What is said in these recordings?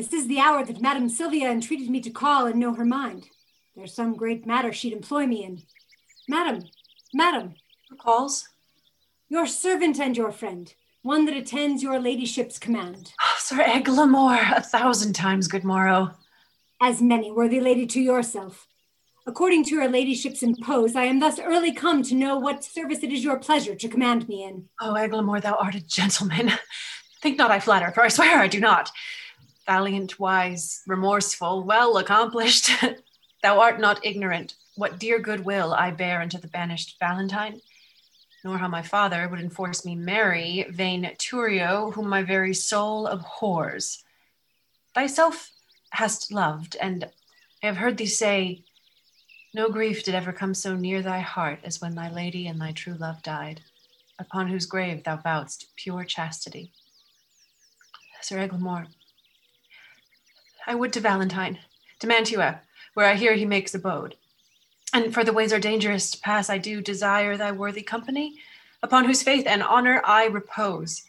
This is the hour that Madame Silvia entreated me to call and know her mind. There's some great matter she'd employ me in. Madam, madam. Who calls? Your servant and your friend, one that attends your ladyship's command. Oh, Sir Eglamour, a thousand times good morrow. As many, worthy lady, to yourself. According to your ladyship's impose, I am thus early come to know what service it is your pleasure to command me in. Oh, Eglamour, thou art a gentleman. Think not I flatter, for I swear I do not. Valiant, wise, remorseful, well accomplished. thou art not ignorant what dear goodwill I bear unto the banished Valentine nor how my father would enforce me marry vain Thurio, whom my very soul abhors. Thyself hast loved, and I have heard thee say, No grief did ever come so near thy heart as when thy lady and thy true love died, upon whose grave thou vowedst pure chastity. Sir Eglamour, I would to Valentine, to Mantua, where I hear he makes abode and for the ways are dangerous to pass, I do desire thy worthy company, upon whose faith and honor I repose.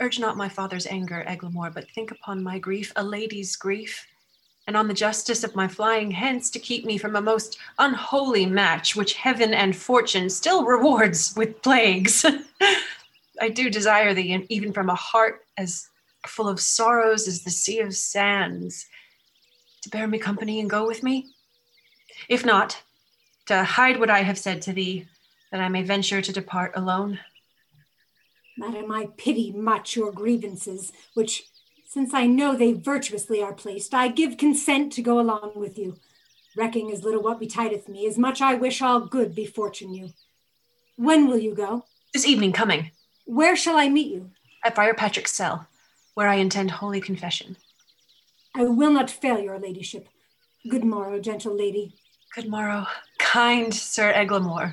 Urge not my father's anger, Eglamour, but think upon my grief, a lady's grief, and on the justice of my flying hence to keep me from a most unholy match, which heaven and fortune still rewards with plagues. I do desire thee, and even from a heart as full of sorrows as the sea of sands, to bear me company and go with me if not, to hide what I have said to thee, that I may venture to depart alone. Madam, I pity much your grievances, which, since I know they virtuously are placed, I give consent to go along with you. Recking as little what betideth me, as much I wish all good befortune you. When will you go? This evening coming. Where shall I meet you? At Friar Patrick's cell, where I intend holy confession. I will not fail your ladyship. Good morrow, gentle lady. Good morrow, kind Sir Eglamour.